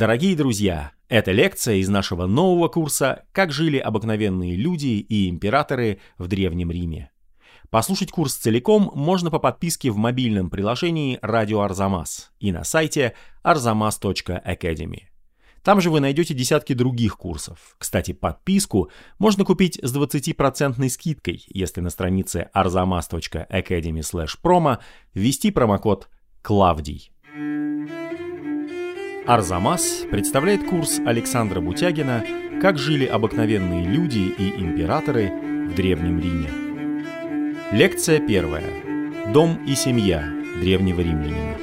Дорогие друзья, это лекция из нашего нового курса «Как жили обыкновенные люди и императоры в Древнем Риме». Послушать курс целиком можно по подписке в мобильном приложении «Радио Арзамас» и на сайте arzamas.academy. Там же вы найдете десятки других курсов. Кстати, подписку можно купить с 20% скидкой, если на странице arzamas.academy/promo ввести промокод «Клавдий». Арзамас представляет курс Александра Бутягина «Как жили обыкновенные люди и императоры в Древнем Риме». Лекция первая. Дом и семья древнего римлянина.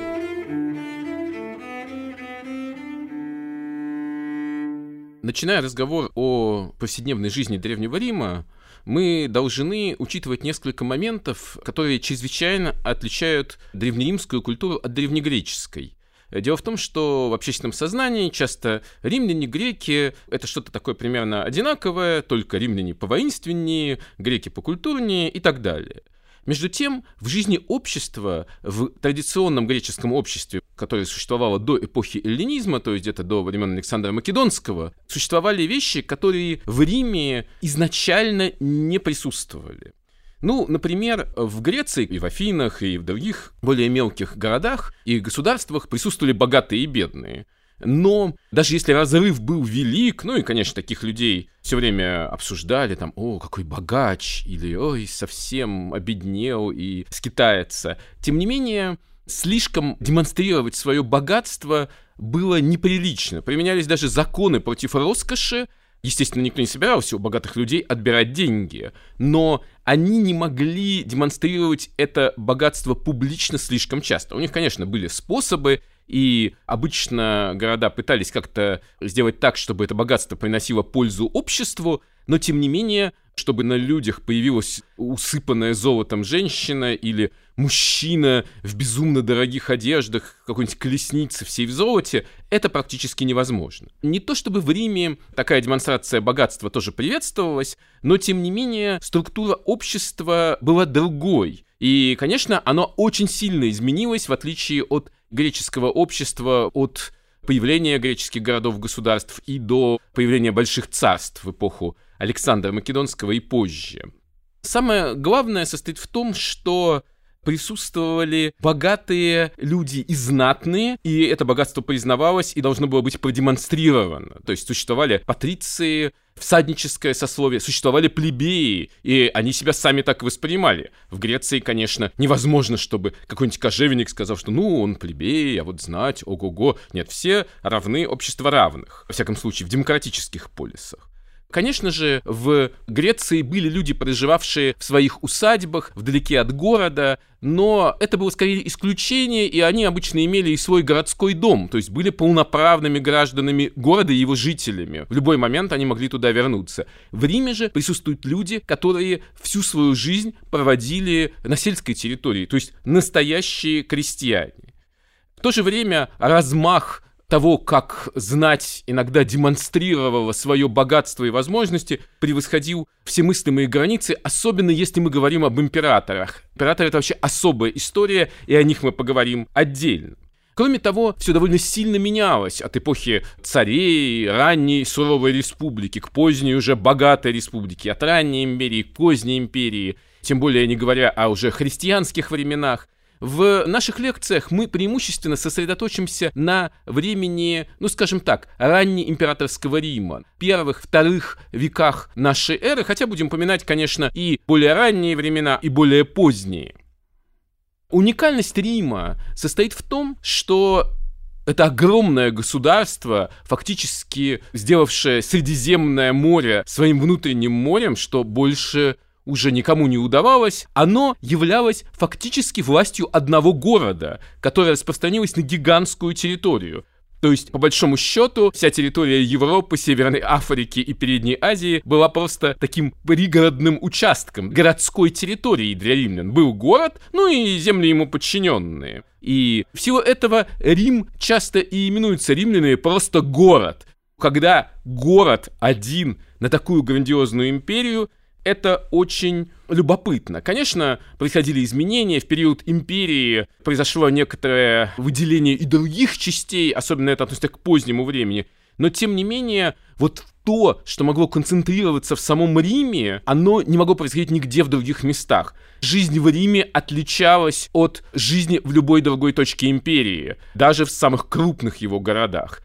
Начиная разговор о повседневной жизни Древнего Рима, мы должны учитывать несколько моментов, которые чрезвычайно отличают древнеримскую культуру от древнегреческой. Дело в том, что в общественном сознании часто римляне, греки — это что-то такое примерно одинаковое, только римляне повоинственнее, греки покультурнее и так далее. Между тем, в жизни общества, в традиционном греческом обществе, которое существовало до эпохи эллинизма, то есть где-то до времен Александра Македонского, существовали вещи, которые в Риме изначально не присутствовали. Ну, например, в Греции и в Афинах, и в других более мелких городах и государствах присутствовали богатые и бедные. Но даже если разрыв был велик, ну и, конечно, таких людей все время обсуждали, там, о, какой богач, или ой, совсем обеднел и скитается. Тем не менее, слишком демонстрировать свое богатство было неприлично. Применялись даже законы против роскоши, Естественно, никто не собирался у богатых людей отбирать деньги, но они не могли демонстрировать это богатство публично слишком часто. У них, конечно, были способы, и обычно города пытались как-то сделать так, чтобы это богатство приносило пользу обществу, но тем не менее чтобы на людях появилась усыпанная золотом женщина или мужчина в безумно дорогих одеждах, какой-нибудь колеснице всей в золоте, это практически невозможно. Не то чтобы в Риме такая демонстрация богатства тоже приветствовалась, но тем не менее структура общества была другой. И, конечно, оно очень сильно изменилось, в отличие от греческого общества, от появления греческих городов-государств и до появления больших царств в эпоху Александра Македонского и позже. Самое главное состоит в том, что присутствовали богатые люди и знатные, и это богатство признавалось и должно было быть продемонстрировано. То есть существовали патриции, всадническое сословие, существовали плебеи, и они себя сами так воспринимали. В Греции, конечно, невозможно, чтобы какой-нибудь кожевенник сказал, что ну, он плебей, а вот знать, ого-го. Нет, все равны, общество равных. Во всяком случае, в демократических полисах. Конечно же, в Греции были люди, проживавшие в своих усадьбах, вдалеке от города, но это было скорее исключение, и они обычно имели и свой городской дом, то есть были полноправными гражданами города и его жителями. В любой момент они могли туда вернуться. В Риме же присутствуют люди, которые всю свою жизнь проводили на сельской территории, то есть настоящие крестьяне. В то же время размах того, как знать иногда демонстрировала свое богатство и возможности, превосходил все мыслимые границы, особенно если мы говорим об императорах. Императоры — это вообще особая история, и о них мы поговорим отдельно. Кроме того, все довольно сильно менялось от эпохи царей, ранней суровой республики к поздней уже богатой республике, от ранней империи к поздней империи, тем более не говоря о уже христианских временах. В наших лекциях мы преимущественно сосредоточимся на времени, ну скажем так, раннеимператорского Рима, первых, вторых веках нашей эры, хотя будем поминать, конечно, и более ранние времена, и более поздние. Уникальность Рима состоит в том, что это огромное государство, фактически сделавшее Средиземное море своим внутренним морем, что больше уже никому не удавалось, оно являлось фактически властью одного города, которая распространилась на гигантскую территорию. То есть, по большому счету, вся территория Европы, Северной Африки и Передней Азии была просто таким пригородным участком, городской территорией для римлян. Был город, ну и земли ему подчиненные. И в силу этого Рим часто и именуется римлянами просто город. Когда город один на такую грандиозную империю, это очень любопытно. Конечно, происходили изменения. В период империи произошло некоторое выделение и других частей, особенно это относится к позднему времени. Но, тем не менее, вот то, что могло концентрироваться в самом Риме, оно не могло происходить нигде в других местах. Жизнь в Риме отличалась от жизни в любой другой точке империи, даже в самых крупных его городах.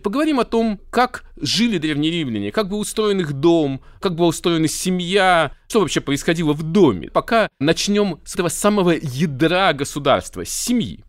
Поговорим о том, как жили древние римляне, как был устроен их дом, как была устроена семья, что вообще происходило в доме. Пока начнем с этого самого ядра государства, семьи.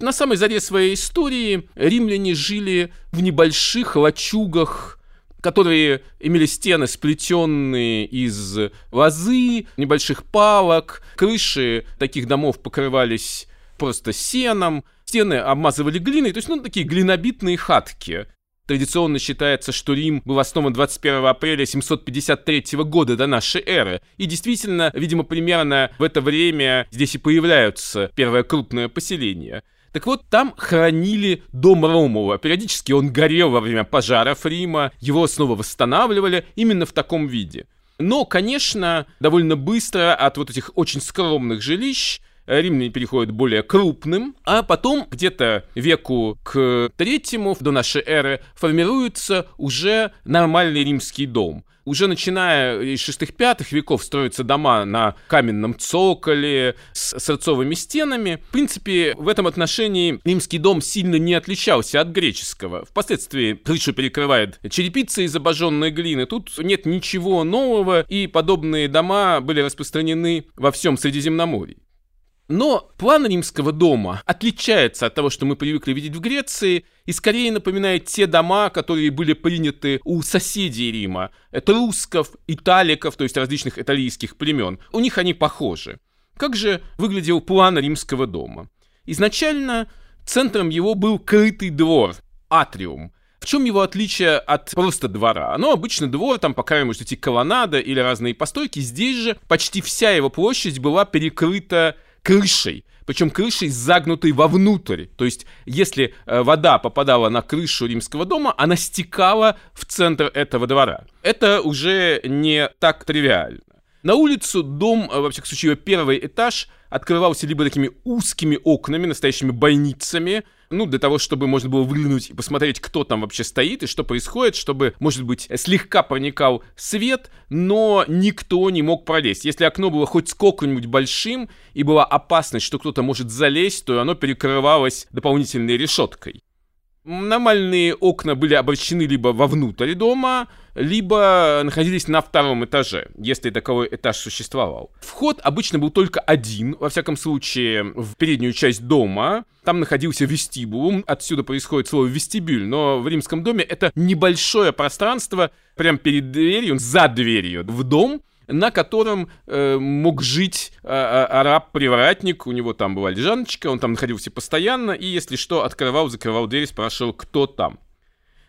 На самой заре своей истории римляне жили в небольших лачугах, которые имели стены, сплетенные из лозы, небольших палок. Крыши таких домов покрывались просто сеном, стены обмазывали глиной, то есть, ну, такие глинобитные хатки. Традиционно считается, что Рим был основан 21 апреля 753 года до нашей эры. И действительно, видимо, примерно в это время здесь и появляются первое крупное поселение. Так вот, там хранили дом Ромова. Периодически он горел во время пожаров Рима, его снова восстанавливали именно в таком виде. Но, конечно, довольно быстро от вот этих очень скромных жилищ римляне переходят более крупным, а потом где-то веку к третьему до нашей эры формируется уже нормальный римский дом. Уже начиная из шестых-пятых веков строятся дома на каменном цоколе с сырцовыми стенами. В принципе, в этом отношении римский дом сильно не отличался от греческого. Впоследствии крышу перекрывает черепица из обожженной глины. Тут нет ничего нового, и подобные дома были распространены во всем Средиземноморье. Но план римского дома отличается от того, что мы привыкли видеть в Греции, и скорее напоминает те дома, которые были приняты у соседей Рима, этрусков, италиков, то есть различных италийских племен. У них они похожи. Как же выглядел план римского дома? Изначально центром его был крытый двор, атриум. В чем его отличие от просто двора? Ну, обычно двор, там по краю может идти колоннада или разные постройки. Здесь же почти вся его площадь была перекрыта крышей, причем крышей загнутой вовнутрь. То есть, если э, вода попадала на крышу римского дома, она стекала в центр этого двора. Это уже не так тривиально. На улицу дом, э, во всяком случае, первый этаж открывался либо такими узкими окнами, настоящими бойницами, ну, для того, чтобы можно было выглянуть и посмотреть, кто там вообще стоит и что происходит, чтобы, может быть, слегка проникал свет, но никто не мог пролезть. Если окно было хоть сколько-нибудь большим и была опасность, что кто-то может залезть, то оно перекрывалось дополнительной решеткой. Нормальные окна были обращены либо вовнутрь дома, либо находились на втором этаже, если таковой этаж существовал. Вход обычно был только один, во всяком случае, в переднюю часть дома. Там находился вестибул, отсюда происходит слово вестибюль, но в римском доме это небольшое пространство прямо перед дверью, за дверью в дом, на котором э, мог жить э, араб-привратник, у него там была лежаночка, он там находился постоянно, и если что, открывал, закрывал дверь, спрашивал, кто там.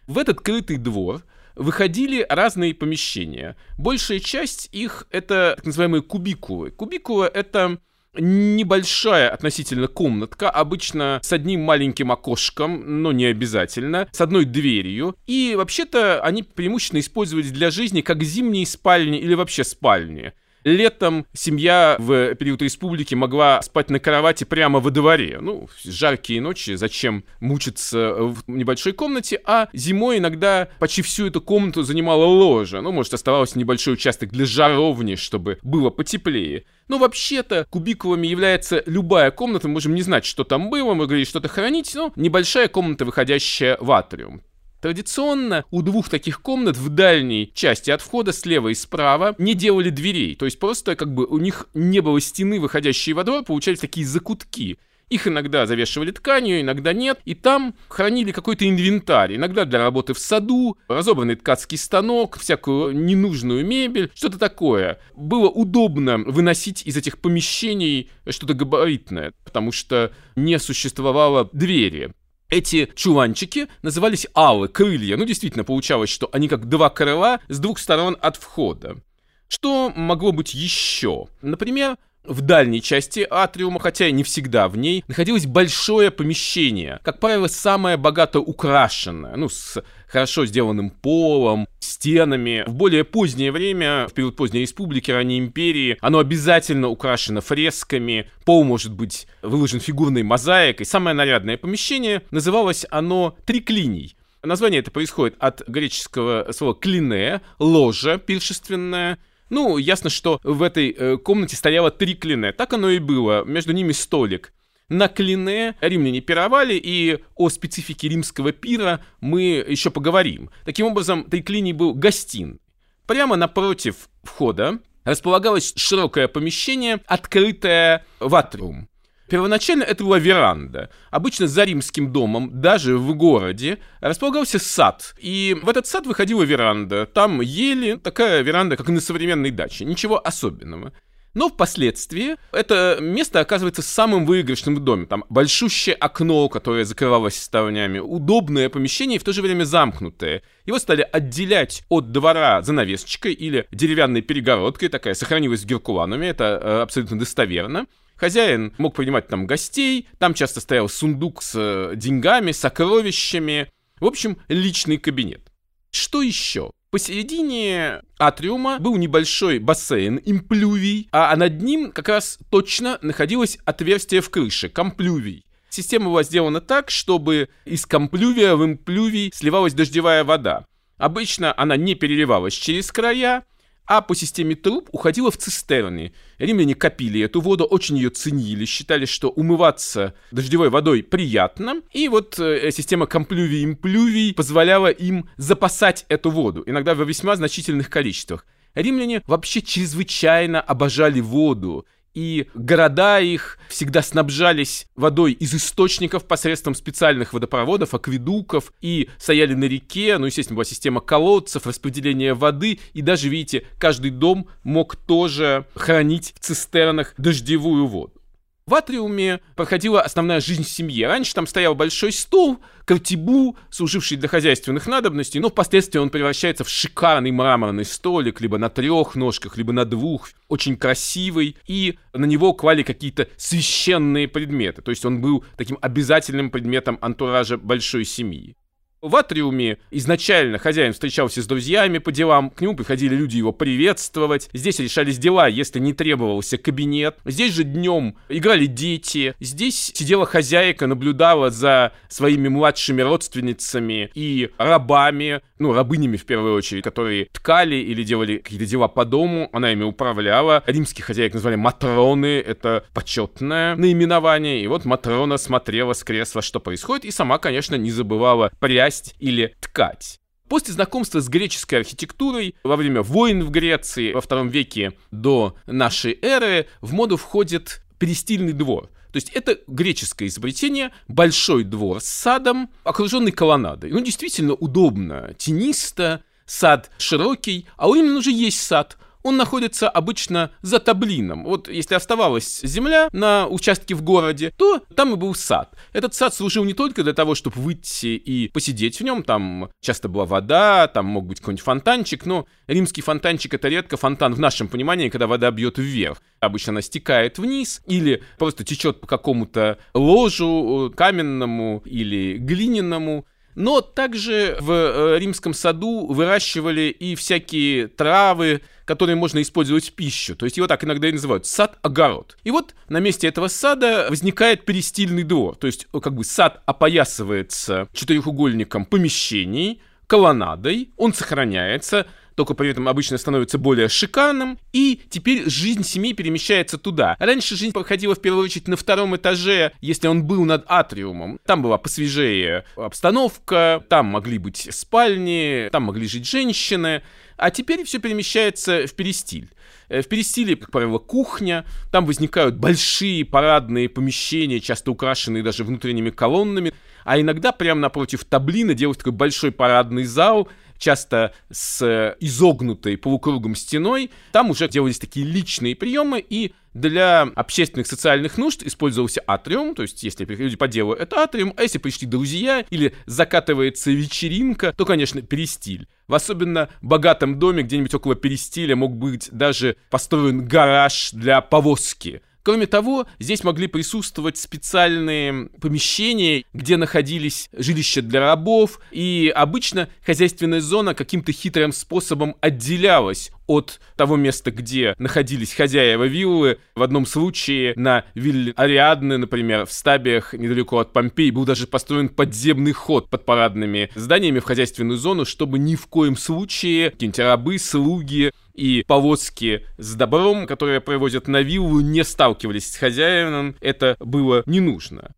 В этот крытый двор выходили разные помещения. Большая часть их это так называемые кубикулы. Кубикула это небольшая относительно комнатка, обычно с одним маленьким окошком, но не обязательно, с одной дверью. И вообще-то они преимущественно использовались для жизни как зимние спальни или вообще спальни. Летом семья в период республики могла спать на кровати прямо во дворе. Ну, жаркие ночи, зачем мучиться в небольшой комнате, а зимой иногда почти всю эту комнату занимала ложа. Ну, может, оставался небольшой участок для жаровни, чтобы было потеплее. Но вообще-то кубикулами является любая комната, мы можем не знать, что там было, мы говорили что-то хранить, но небольшая комната, выходящая в атриум. Традиционно у двух таких комнат в дальней части от входа слева и справа не делали дверей, то есть просто как бы у них не было стены, выходящей во двор, получались такие закутки. Их иногда завешивали тканью, иногда нет, и там хранили какой-то инвентарь, иногда для работы в саду, разобранный ткацкий станок, всякую ненужную мебель, что-то такое. Было удобно выносить из этих помещений что-то габаритное, потому что не существовало двери. Эти чуланчики назывались алы, крылья. Ну, действительно, получалось, что они как два крыла с двух сторон от входа. Что могло быть еще? Например, в дальней части атриума, хотя и не всегда в ней, находилось большое помещение, как правило, самое богато украшенное, ну, с хорошо сделанным полом, стенами. В более позднее время, в период поздней республики, ранней империи, оно обязательно украшено фресками, пол может быть выложен фигурной мозаикой. Самое нарядное помещение называлось оно «Триклиний». Название это происходит от греческого слова «клине», ложа пиршественная, ну, ясно, что в этой э, комнате стояло три клине. Так оно и было. Между ними столик. На клине римляне пировали, и о специфике римского пира мы еще поговорим. Таким образом, триклиний был гостин. Прямо напротив входа располагалось широкое помещение, открытое в атриум. Первоначально это была веранда. Обычно за римским домом, даже в городе, располагался сад. И в этот сад выходила веранда. Там ели такая веранда, как и на современной даче. Ничего особенного. Но впоследствии это место оказывается самым выигрышным в доме. Там большущее окно, которое закрывалось ставнями, удобное помещение и в то же время замкнутое. Его стали отделять от двора занавесочкой или деревянной перегородкой, такая сохранилась в Геркулануме, это э, абсолютно достоверно. Хозяин мог принимать там гостей, там часто стоял сундук с э, деньгами, сокровищами. В общем, личный кабинет. Что еще? Посередине атриума был небольшой бассейн, имплювий, а над ним как раз точно находилось отверстие в крыше, комплювий. Система была сделана так, чтобы из комплювия в имплювий сливалась дождевая вода. Обычно она не переливалась через края, а по системе труб уходила в цистерны. Римляне копили эту воду, очень ее ценили, считали, что умываться дождевой водой приятно. И вот э, система комплювий-имплювий позволяла им запасать эту воду, иногда в весьма значительных количествах. Римляне вообще чрезвычайно обожали воду и города их всегда снабжались водой из источников посредством специальных водопроводов, акведуков, и стояли на реке, ну, естественно, была система колодцев, распределения воды, и даже, видите, каждый дом мог тоже хранить в цистернах дождевую воду. В атриуме проходила основная жизнь семьи. Раньше там стоял большой стол, картибу, служивший для хозяйственных надобностей, но впоследствии он превращается в шикарный мраморный столик, либо на трех ножках, либо на двух, очень красивый, и на него клали какие-то священные предметы. То есть он был таким обязательным предметом антуража большой семьи. В атриуме изначально хозяин встречался с друзьями по делам, к нему приходили люди его приветствовать. Здесь решались дела, если не требовался кабинет. Здесь же днем играли дети. Здесь сидела хозяйка, наблюдала за своими младшими родственницами и рабами, ну, рабынями в первую очередь, которые ткали или делали какие-то дела по дому. Она ими управляла. Римских хозяек назвали матроны, это почетное наименование. И вот Матрона смотрела с кресла, что происходит, и сама, конечно, не забывала прясть прясть или ткать. После знакомства с греческой архитектурой во время войн в Греции во втором веке до нашей эры в моду входит перестильный двор. То есть это греческое изобретение, большой двор с садом, окруженный колоннадой. Ну, действительно удобно, тенисто, сад широкий, а у Римлян уже есть сад, он находится обычно за таблином. Вот если оставалась земля на участке в городе, то там и был сад. Этот сад служил не только для того, чтобы выйти и посидеть в нем, там часто была вода, там мог быть какой-нибудь фонтанчик, но римский фонтанчик это редко фонтан в нашем понимании, когда вода бьет вверх. Обычно она стекает вниз или просто течет по какому-то ложу каменному или глиняному. Но также в э, римском саду выращивали и всякие травы, которые можно использовать в пищу. То есть его так иногда и называют сад-огород. И вот на месте этого сада возникает перестильный двор. То есть как бы сад опоясывается четырехугольником помещений, колоннадой, он сохраняется, только при этом обычно становится более шикарным, и теперь жизнь семьи перемещается туда. Раньше жизнь проходила в первую очередь на втором этаже, если он был над атриумом. Там была посвежее обстановка, там могли быть спальни, там могли жить женщины, а теперь все перемещается в перестиль. Э, в перестиле, как правило, кухня, там возникают большие парадные помещения, часто украшенные даже внутренними колоннами, а иногда прямо напротив таблина делают такой большой парадный зал, часто с изогнутой полукругом стеной. Там уже делались такие личные приемы, и для общественных социальных нужд использовался атриум, то есть если люди по делу, это атриум, а если пришли друзья или закатывается вечеринка, то, конечно, перестиль. В особенно богатом доме, где-нибудь около перестиля, мог быть даже построен гараж для повозки. Кроме того, здесь могли присутствовать специальные помещения, где находились жилища для рабов, и обычно хозяйственная зона каким-то хитрым способом отделялась от того места, где находились хозяева виллы. В одном случае на вилле Ариадны, например, в стабиях недалеко от Помпей был даже построен подземный ход под парадными зданиями в хозяйственную зону, чтобы ни в коем случае какие-нибудь рабы, слуги и повозки с добром, которые привозят на виллу, не сталкивались с хозяином. Это было не нужно.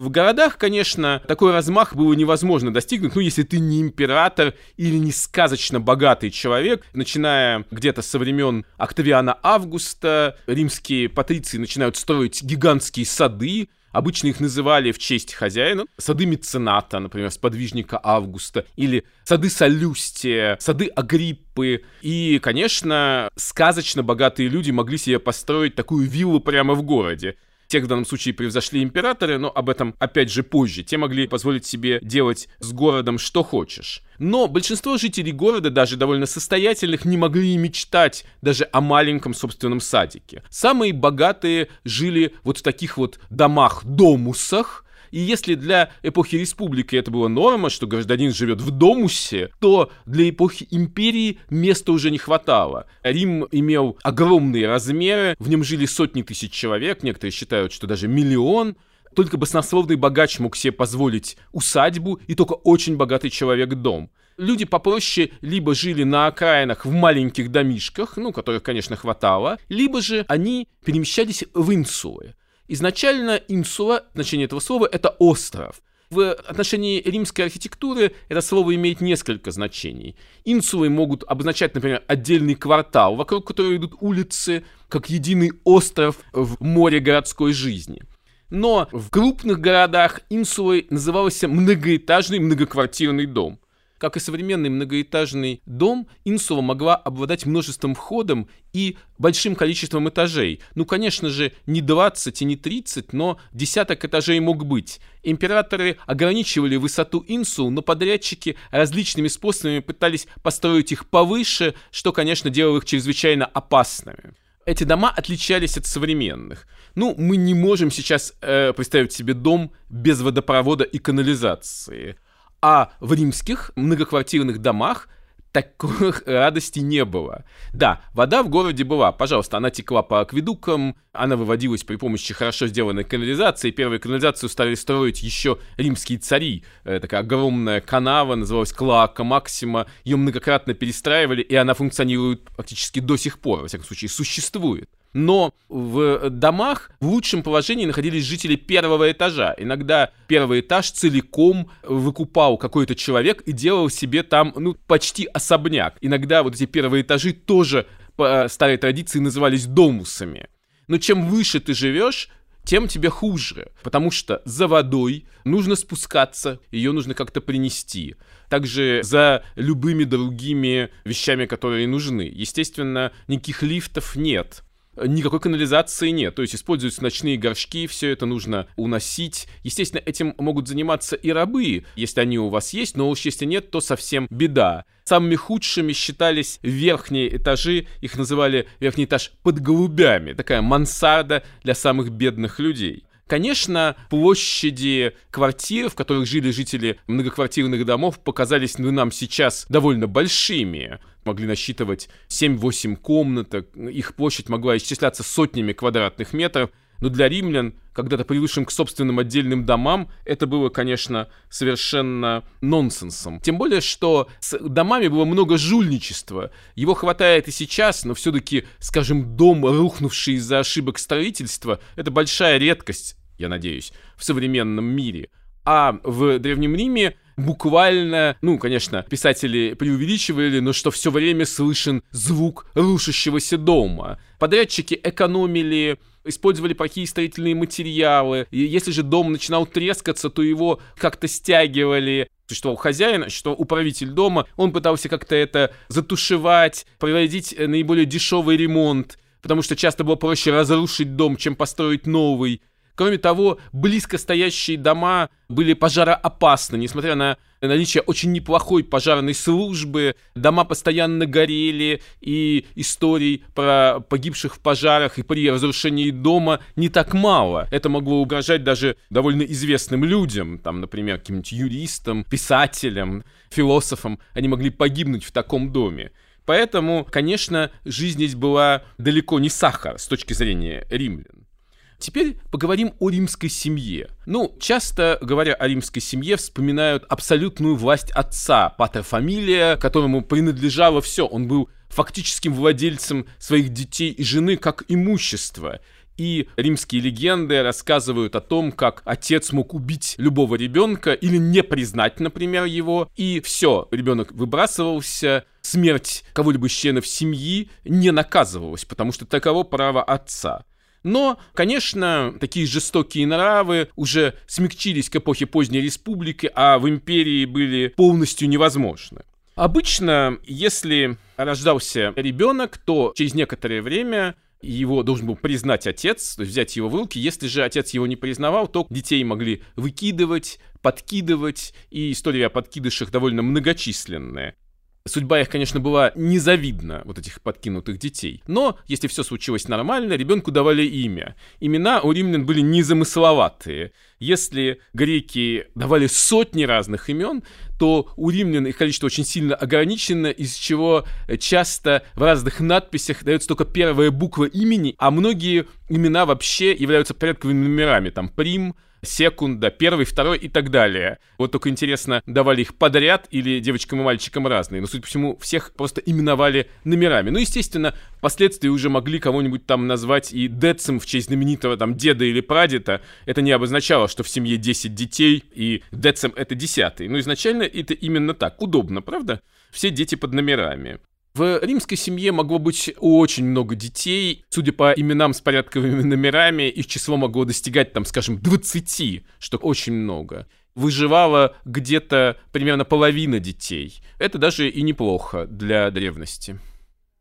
В городах, конечно, такой размах было невозможно достигнуть, ну, если ты не император или не сказочно богатый человек. Начиная где-то со времен Октавиана Августа, римские патриции начинают строить гигантские сады, Обычно их называли в честь хозяина. Сады мецената, например, сподвижника Августа, или сады Солюстия, сады Агриппы. И, конечно, сказочно богатые люди могли себе построить такую виллу прямо в городе тех в данном случае превзошли императоры, но об этом опять же позже. Те могли позволить себе делать с городом что хочешь. Но большинство жителей города, даже довольно состоятельных, не могли и мечтать даже о маленьком собственном садике. Самые богатые жили вот в таких вот домах-домусах, и если для эпохи республики это была норма, что гражданин живет в домусе, то для эпохи империи места уже не хватало. Рим имел огромные размеры, в нем жили сотни тысяч человек, некоторые считают, что даже миллион, только баснословный богач мог себе позволить усадьбу, и только очень богатый человек дом. Люди попроще либо жили на окраинах в маленьких домишках, ну, которых, конечно, хватало, либо же они перемещались в инсулы. Изначально инсула, значение этого слова, это остров. В отношении римской архитектуры это слово имеет несколько значений. Инсулы могут обозначать, например, отдельный квартал, вокруг которого идут улицы, как единый остров в море городской жизни. Но в крупных городах инсулой назывался многоэтажный многоквартирный дом. Как и современный многоэтажный дом, инсула могла обладать множеством входов и большим количеством этажей. Ну, конечно же, не 20 и не 30, но десяток этажей мог быть. Императоры ограничивали высоту инсул, но подрядчики различными способами пытались построить их повыше, что, конечно, делало их чрезвычайно опасными эти дома отличались от современных. Ну, мы не можем сейчас э, представить себе дом без водопровода и канализации. А в римских многоквартирных домах такой радости не было. Да, вода в городе была, пожалуйста, она текла по акведукам, она выводилась при помощи хорошо сделанной канализации. Первую канализацию стали строить еще римские цари. Э, такая огромная канава, называлась Клоака Максима. Ее многократно перестраивали, и она функционирует практически до сих пор, во всяком случае, существует но в домах в лучшем положении находились жители первого этажа. Иногда первый этаж целиком выкупал какой-то человек и делал себе там, ну, почти особняк. Иногда вот эти первые этажи тоже по старой традиции назывались домусами. Но чем выше ты живешь, тем тебе хуже, потому что за водой нужно спускаться, ее нужно как-то принести. Также за любыми другими вещами, которые нужны. Естественно, никаких лифтов нет никакой канализации нет. То есть используются ночные горшки, все это нужно уносить. Естественно, этим могут заниматься и рабы, если они у вас есть, но уж если нет, то совсем беда. Самыми худшими считались верхние этажи, их называли верхний этаж под голубями, такая мансарда для самых бедных людей. Конечно, площади квартир, в которых жили жители многоквартирных домов, показались ну, нам сейчас довольно большими. Могли насчитывать 7-8 комнаток, их площадь могла исчисляться сотнями квадратных метров, но для римлян, когда-то привыкшим к собственным отдельным домам, это было, конечно, совершенно нонсенсом. Тем более, что с домами было много жульничества. Его хватает и сейчас, но все-таки, скажем, дом, рухнувший из-за ошибок строительства, это большая редкость, я надеюсь, в современном мире. А в Древнем Риме буквально, ну, конечно, писатели преувеличивали, но что все время слышен звук рушащегося дома. Подрядчики экономили использовали плохие строительные материалы. И если же дом начинал трескаться, то его как-то стягивали Существовал хозяин, существовал управитель дома, он пытался как-то это затушевать, проводить э, наиболее дешевый ремонт, потому что часто было проще разрушить дом, чем построить новый. Кроме того, близко стоящие дома были пожароопасны, несмотря на наличие очень неплохой пожарной службы, дома постоянно горели, и историй про погибших в пожарах и при разрушении дома не так мало. Это могло угрожать даже довольно известным людям, там, например, каким-нибудь юристам, писателям, философам. Они могли погибнуть в таком доме. Поэтому, конечно, жизнь здесь была далеко не сахар с точки зрения римлян. Теперь поговорим о римской семье. Ну, часто говоря о римской семье, вспоминают абсолютную власть отца, патер-фамилия, которому принадлежало все. Он был фактическим владельцем своих детей и жены как имущества. И римские легенды рассказывают о том, как отец мог убить любого ребенка или не признать, например, его, и все, ребенок выбрасывался, смерть кого-либо из членов семьи не наказывалась, потому что таково право отца. Но, конечно, такие жестокие нравы уже смягчились к эпохе поздней республики, а в империи были полностью невозможны. Обычно, если рождался ребенок, то через некоторое время его должен был признать отец, то есть взять его в руки. Если же отец его не признавал, то детей могли выкидывать, подкидывать, и история о подкидышах довольно многочисленная. Судьба их, конечно, была незавидна, вот этих подкинутых детей. Но, если все случилось нормально, ребенку давали имя. Имена у римлян были незамысловатые. Если греки давали сотни разных имен, то у римлян их количество очень сильно ограничено, из чего часто в разных надписях дается только первая буква имени, а многие имена вообще являются порядковыми номерами. Там прим, секунда, первый, второй и так далее. Вот только интересно, давали их подряд или девочкам и мальчикам разные. Но, судя по всему, всех просто именовали номерами. Ну, естественно, впоследствии уже могли кого-нибудь там назвать и Децем в честь знаменитого там деда или прадеда. Это не обозначало, что в семье 10 детей, и Децем это десятый. Но изначально это именно так. Удобно, правда? Все дети под номерами. В римской семье могло быть очень много детей. Судя по именам с порядковыми номерами, их число могло достигать, там, скажем, 20, что очень много. Выживала где-то примерно половина детей. Это даже и неплохо для древности.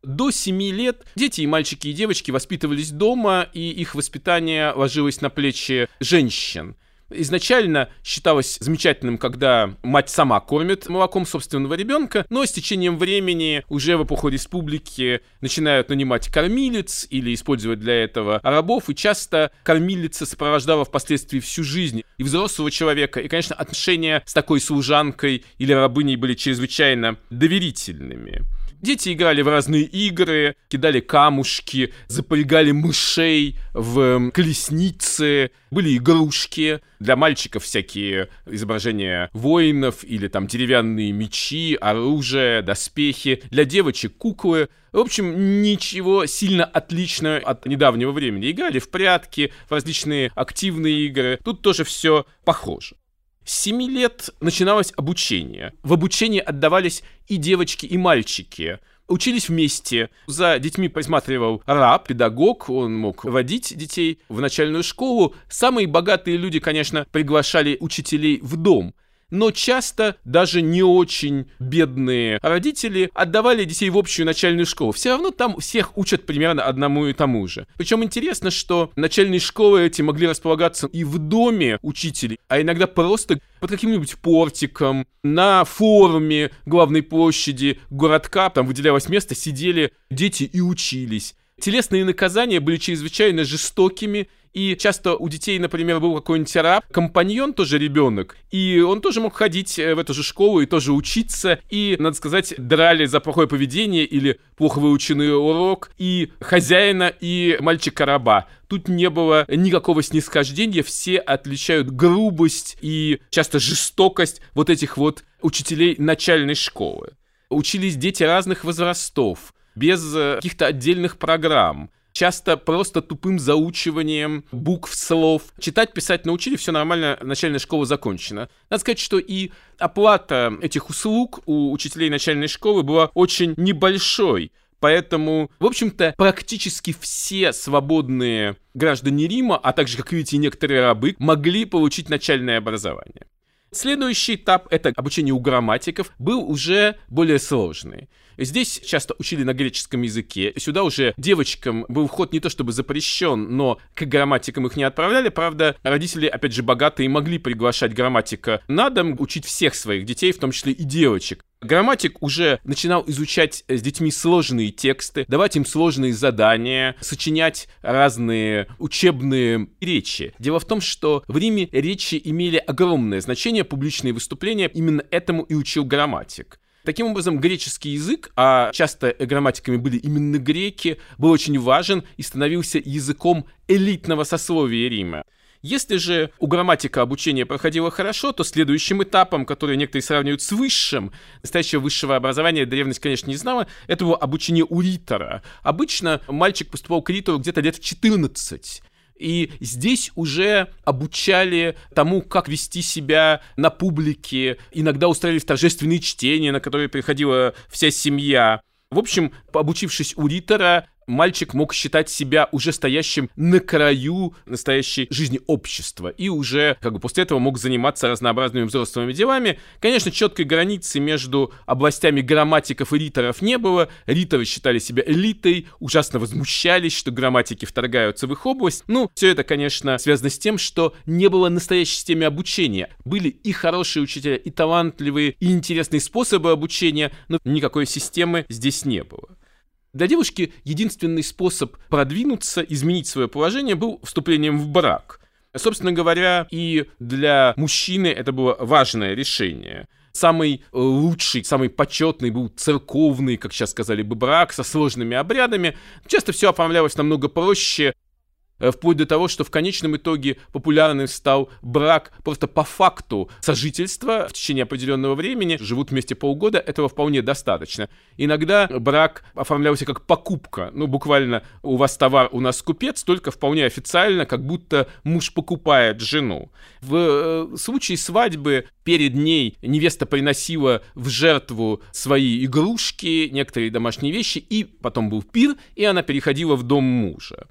До 7 лет дети и мальчики и девочки воспитывались дома, и их воспитание ложилось на плечи женщин. Изначально считалось замечательным, когда мать сама кормит молоком собственного ребенка, но с течением времени уже в эпоху республики начинают нанимать кормилец или использовать для этого рабов, и часто кормилица сопровождала впоследствии всю жизнь и взрослого человека, и, конечно, отношения с такой служанкой или рабыней были чрезвычайно доверительными. Дети играли в разные игры, кидали камушки, запрягали мышей в колесницы, были игрушки. Для мальчиков всякие изображения воинов или там деревянные мечи, оружие, доспехи. Для девочек куклы. В общем, ничего сильно отличного от недавнего времени. Играли в прятки, в различные активные игры. Тут тоже все похоже. С 7 лет начиналось обучение. В обучение отдавались и девочки, и мальчики. Учились вместе. За детьми присматривал раб, педагог, он мог водить детей в начальную школу. Самые богатые люди, конечно, приглашали учителей в дом но часто даже не очень бедные родители отдавали детей в общую начальную школу. Все равно там всех учат примерно одному и тому же. Причем интересно, что начальные школы эти могли располагаться и в доме учителей, а иногда просто под каким-нибудь портиком, на форуме главной площади городка, там выделялось место, сидели дети и учились. Телесные наказания были чрезвычайно жестокими, и часто у детей, например, был какой-нибудь раб, компаньон тоже ребенок, и он тоже мог ходить э, в эту же школу и тоже учиться, и, надо сказать, драли за плохое поведение или плохо выученный урок и хозяина, и мальчика-раба. Тут не было никакого снисхождения, все отличают грубость и часто жестокость вот этих вот учителей начальной школы. Учились дети разных возрастов, без э, каких-то отдельных программ часто просто тупым заучиванием букв, слов. Читать, писать научили, все нормально, начальная школа закончена. Надо сказать, что и оплата этих услуг у учителей начальной школы была очень небольшой. Поэтому, в общем-то, практически все свободные граждане Рима, а также, как видите, некоторые рабы, могли получить начальное образование. Следующий этап, это обучение у грамматиков, был уже более сложный. Здесь часто учили на греческом языке. Сюда уже девочкам был вход не то чтобы запрещен, но к грамматикам их не отправляли. Правда, родители, опять же, богатые, могли приглашать грамматика на дом, учить всех своих детей, в том числе и девочек. Грамматик уже начинал изучать с детьми сложные тексты, давать им сложные задания, сочинять разные учебные речи. Дело в том, что в Риме речи имели огромное значение, публичные выступления, именно этому и учил грамматик. Таким образом, греческий язык, а часто грамматиками были именно греки, был очень важен и становился языком элитного сословия Рима. Если же у грамматика обучение проходило хорошо, то следующим этапом, который некоторые сравнивают с высшим, настоящего высшего образования древность, конечно, не знала, это было обучение у ритора. Обычно мальчик поступал к ритору где-то лет в 14. И здесь уже обучали тому, как вести себя на публике. Иногда устраивали торжественные чтения, на которые приходила вся семья. В общем, обучившись у Ритора, мальчик мог считать себя уже стоящим на краю настоящей жизни общества и уже как бы после этого мог заниматься разнообразными взрослыми делами. Конечно, четкой границы между областями грамматиков и риторов не было. Риторы считали себя элитой, ужасно возмущались, что грамматики вторгаются в их область. Ну, все это, конечно, связано с тем, что не было настоящей системы обучения. Были и хорошие учителя, и талантливые, и интересные способы обучения, но никакой системы здесь не было. Для девушки единственный способ продвинуться, изменить свое положение был вступлением в брак. Собственно говоря, и для мужчины это было важное решение. Самый э, лучший, самый почетный был церковный, как сейчас сказали бы, брак со сложными обрядами. Часто все оформлялось намного проще, вплоть до того, что в конечном итоге популярным стал брак просто по факту сожительства в течение определенного времени, живут вместе полгода, этого вполне достаточно. Иногда брак оформлялся как покупка, ну, буквально у вас товар, у нас купец, только вполне официально, как будто муж покупает жену. В э, случае свадьбы перед ней невеста приносила в жертву свои игрушки, некоторые домашние вещи, и потом был пир, и она переходила в дом мужа.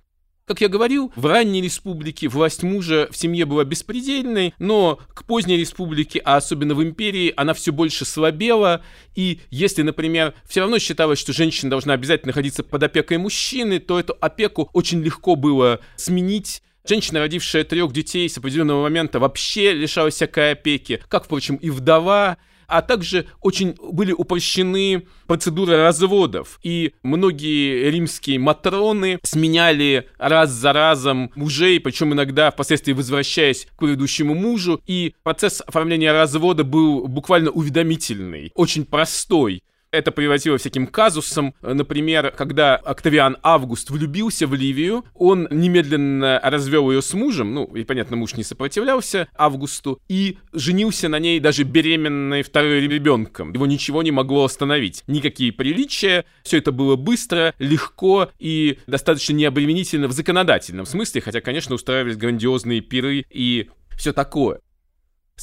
Как я говорил, в ранней республике власть мужа в семье была беспредельной, но к поздней республике, а особенно в империи, она все больше слабела. И если, например, все равно считалось, что женщина должна обязательно находиться под опекой мужчины, то эту опеку очень легко было сменить Женщина, родившая трех детей с определенного момента, вообще лишалась всякой опеки, как, впрочем, и вдова а также очень были упрощены процедуры разводов. И многие римские матроны сменяли раз за разом мужей, причем иногда впоследствии возвращаясь к предыдущему мужу. И процесс оформления развода был буквально уведомительный, очень простой это приводило всяким казусам. Например, когда Октавиан Август влюбился в Ливию, он немедленно развел ее с мужем, ну, и, понятно, муж не сопротивлялся Августу, и женился на ней даже беременной вторым ребенком. Его ничего не могло остановить. Никакие приличия, все это было быстро, легко и достаточно необременительно в законодательном смысле, хотя, конечно, устраивались грандиозные пиры и все такое.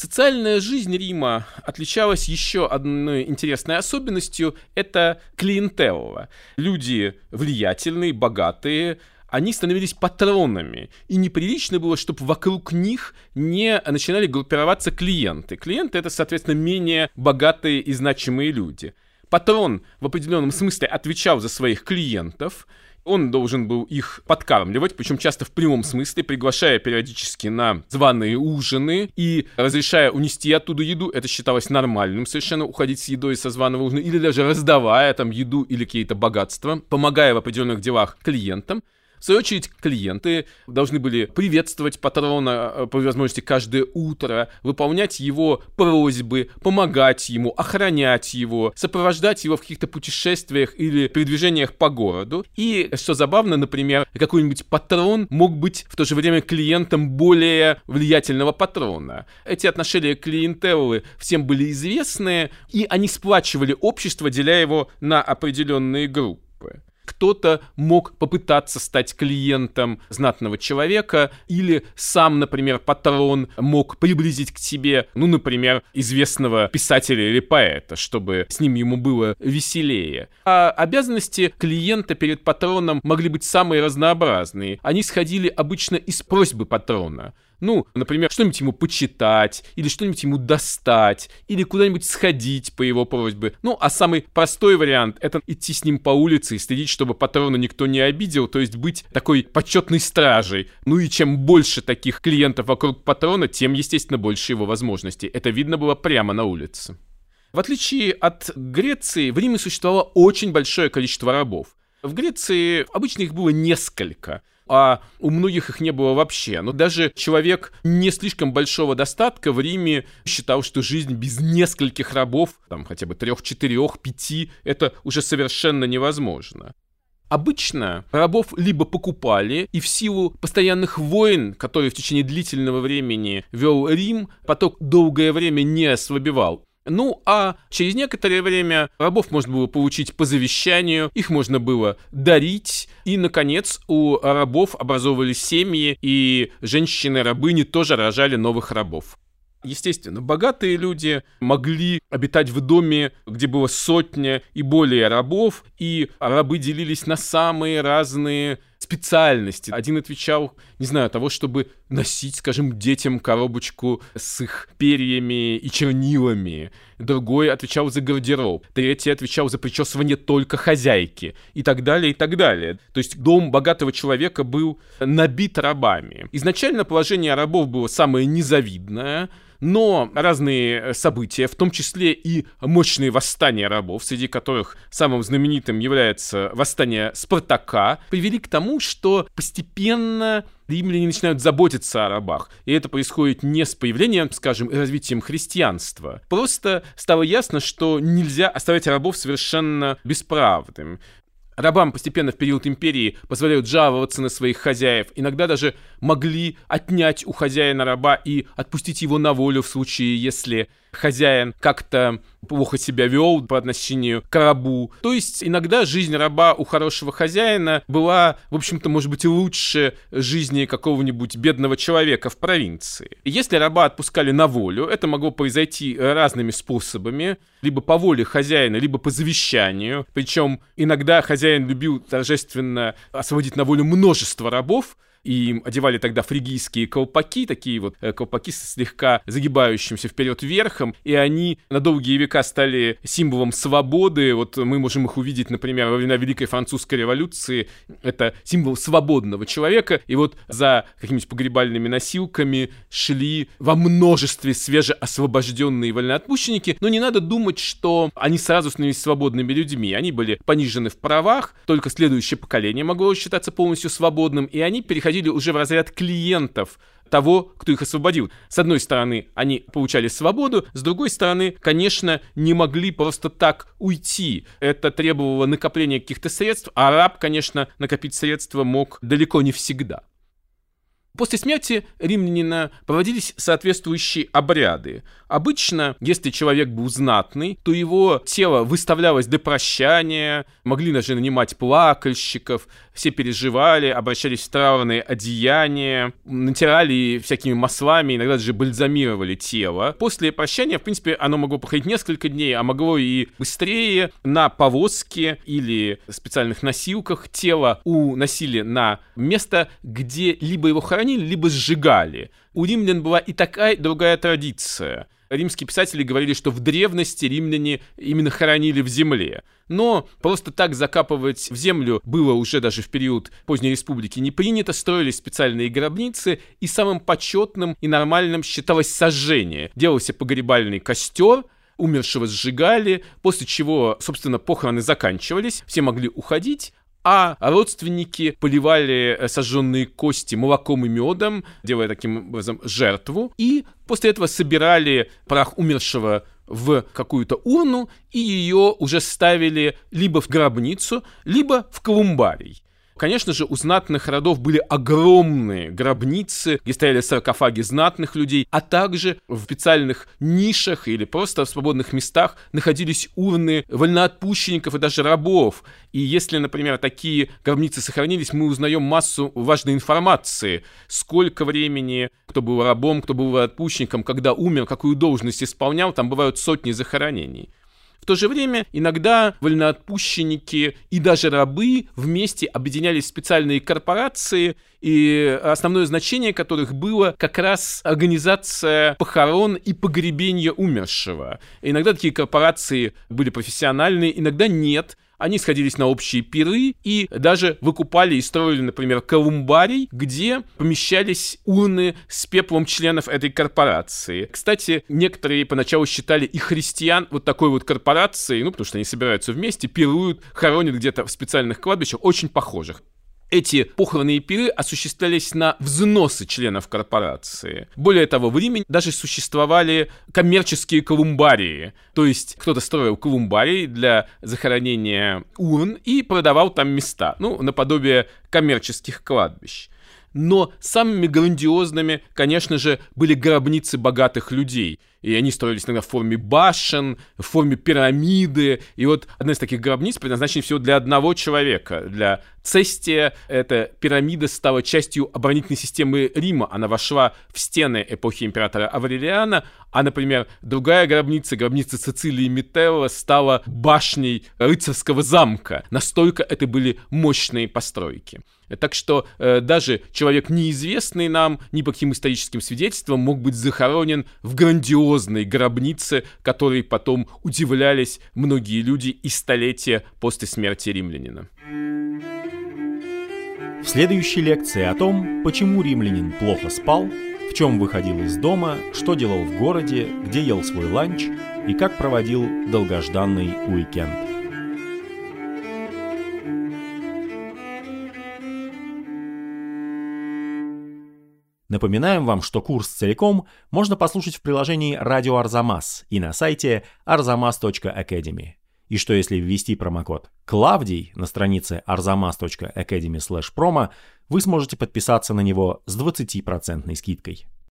Социальная жизнь Рима отличалась еще одной интересной особенностью – это клиентелла. Люди влиятельные, богатые, они становились патронами. И неприлично было, чтобы вокруг них не начинали группироваться клиенты. Клиенты — это, соответственно, менее богатые и значимые люди. Патрон в определенном смысле отвечал за своих клиентов, он должен был их подкармливать, причем часто в прямом смысле, приглашая периодически на званые ужины и разрешая унести оттуда еду. Это считалось нормальным совершенно, уходить с едой со званого ужина, или даже раздавая там еду или какие-то богатства, помогая в определенных делах клиентам. В свою очередь, клиенты должны были приветствовать патрона э, по возможности каждое утро, выполнять его просьбы, помогать ему, охранять его, сопровождать его в каких-то путешествиях или передвижениях по городу. И, что забавно, например, какой-нибудь патрон мог быть в то же время клиентом более влиятельного патрона. Эти отношения клиентеллы всем были известны, и они сплачивали общество, деля его на определенные группы кто-то мог попытаться стать клиентом знатного человека, или сам, например, патрон мог приблизить к себе, ну, например, известного писателя или поэта, чтобы с ним ему было веселее. А обязанности клиента перед патроном могли быть самые разнообразные. Они сходили обычно из просьбы патрона. Ну, например, что-нибудь ему почитать, или что-нибудь ему достать, или куда-нибудь сходить по его просьбе. Ну, а самый простой вариант — это идти с ним по улице и следить, чтобы патрона никто не обидел, то есть быть такой почетной стражей. Ну и чем больше таких клиентов вокруг патрона, тем, естественно, больше его возможностей. Это видно было прямо на улице. В отличие от Греции, в Риме существовало очень большое количество рабов. В Греции обычно их было несколько а у многих их не было вообще. Но даже человек не слишком большого достатка в Риме считал, что жизнь без нескольких рабов, там хотя бы трех, четырех, пяти, это уже совершенно невозможно. Обычно рабов либо покупали, и в силу постоянных войн, которые в течение длительного времени вел Рим, поток долгое время не ослабевал. Ну, а через некоторое время рабов можно было получить по завещанию, их можно было дарить, и, наконец, у рабов образовывались семьи, и женщины-рабыни тоже рожали новых рабов. Естественно, богатые люди могли обитать в доме, где было сотня и более рабов, и рабы делились на самые разные специальности. Один отвечал, не знаю, того, чтобы носить, скажем, детям коробочку с их перьями и чернилами. Другой отвечал за гардероб. Третий отвечал за причесывание только хозяйки. И так далее, и так далее. То есть дом богатого человека был набит рабами. Изначально положение рабов было самое незавидное, но разные э, события, в том числе и мощные восстания рабов, среди которых самым знаменитым является восстание Спартака, привели к тому, что постепенно римляне начинают заботиться о рабах. И это происходит не с появлением, скажем, и развитием христианства. Просто стало ясно, что нельзя оставлять рабов совершенно бесправными. Рабам постепенно в период империи позволяют жаловаться на своих хозяев. Иногда даже могли отнять у хозяина раба и отпустить его на волю в случае, если хозяин как-то плохо себя вел по отношению к рабу. То есть иногда жизнь раба у хорошего хозяина была, в общем-то, может быть, лучше жизни какого-нибудь бедного человека в провинции. Если раба отпускали на волю, это могло произойти разными способами, либо по воле хозяина, либо по завещанию. Причем иногда хозяин любил торжественно освободить на волю множество рабов, и им одевали тогда фригийские колпаки, такие вот э, колпаки с слегка загибающимся вперед верхом, и они на долгие века стали символом свободы. Вот мы можем их увидеть, например, во времена Великой Французской революции. Это символ свободного человека, и вот за какими-нибудь погребальными носилками шли во множестве свежеосвобожденные вольноотпущенники, но не надо думать, что они сразу становились свободными людьми. Они были понижены в правах, только следующее поколение могло считаться полностью свободным, и они переходили переходили уже в разряд клиентов того, кто их освободил. С одной стороны, они получали свободу, с другой стороны, конечно, не могли просто так уйти. Это требовало накопления каких-то средств, а раб, конечно, накопить средства мог далеко не всегда. После смерти римлянина проводились соответствующие обряды. Обычно, если человек был знатный, то его тело выставлялось для прощания, могли даже нанимать плакальщиков, все переживали, обращались в траурные одеяния, натирали всякими маслами, иногда даже бальзамировали тело. После прощания, в принципе, оно могло проходить несколько дней, а могло и быстрее. На повозке или специальных носилках тело уносили на место, где либо его хоронили, хоронили, либо сжигали. У римлян была и такая, и другая традиция. Римские писатели говорили, что в древности римляне именно хоронили в земле. Но просто так закапывать в землю было уже даже в период поздней республики не принято, строились специальные гробницы, и самым почетным и нормальным считалось сожжение. Делался погребальный костер, умершего сжигали, после чего, собственно, похороны заканчивались, все могли уходить, а родственники поливали э, сожженные кости молоком и медом, делая таким образом жертву, и после этого собирали прах умершего в какую-то урну и ее уже ставили либо в гробницу, либо в колумбарий. Конечно же, у знатных родов были огромные гробницы, где стояли саркофаги знатных людей, а также в специальных нишах или просто в свободных местах находились урны вольноотпущенников и даже рабов. И если, например, такие гробницы сохранились, мы узнаем массу важной информации. Сколько времени, кто был рабом, кто был отпущенником, когда умер, какую должность исполнял, там бывают сотни захоронений. То же время иногда вольноотпущенники и даже рабы вместе объединялись в специальные корпорации и основное значение которых было как раз организация похорон и погребения умершего. иногда такие корпорации были профессиональные, иногда нет. Они сходились на общие пиры и даже выкупали и строили, например, колумбарий, где помещались урны с пеплом членов этой корпорации. Кстати, некоторые поначалу считали и христиан вот такой вот корпорацией, ну, потому что они собираются вместе, пируют, хоронят где-то в специальных кладбищах, очень похожих эти похоронные пиры осуществлялись на взносы членов корпорации. Более того, в Риме даже существовали коммерческие колумбарии. То есть кто-то строил колумбарий для захоронения урн и продавал там места. Ну, наподобие коммерческих кладбищ. Но самыми грандиозными, конечно же, были гробницы богатых людей. И они строились иногда в форме башен, в форме пирамиды. И вот одна из таких гробниц предназначена всего для одного человека, для Цестия. Эта пирамида стала частью оборонительной системы Рима. Она вошла в стены эпохи императора Аврелиана. А, например, другая гробница, гробница Цицилии Мителла, стала башней рыцарского замка. Настолько это были мощные постройки. Так что э, даже человек неизвестный нам ни по каким историческим свидетельствам мог быть захоронен в грандиозной гробнице, которой потом удивлялись многие люди и столетия после смерти римлянина. В следующей лекции о том, почему римлянин плохо спал, в чем выходил из дома, что делал в городе, где ел свой ланч и как проводил долгожданный уикенд. Напоминаем вам, что курс целиком можно послушать в приложении «Радио Арзамас» и на сайте arzamas.academy. И что если ввести промокод «Клавдий» на странице arzamas.academy/promo, вы сможете подписаться на него с 20% скидкой.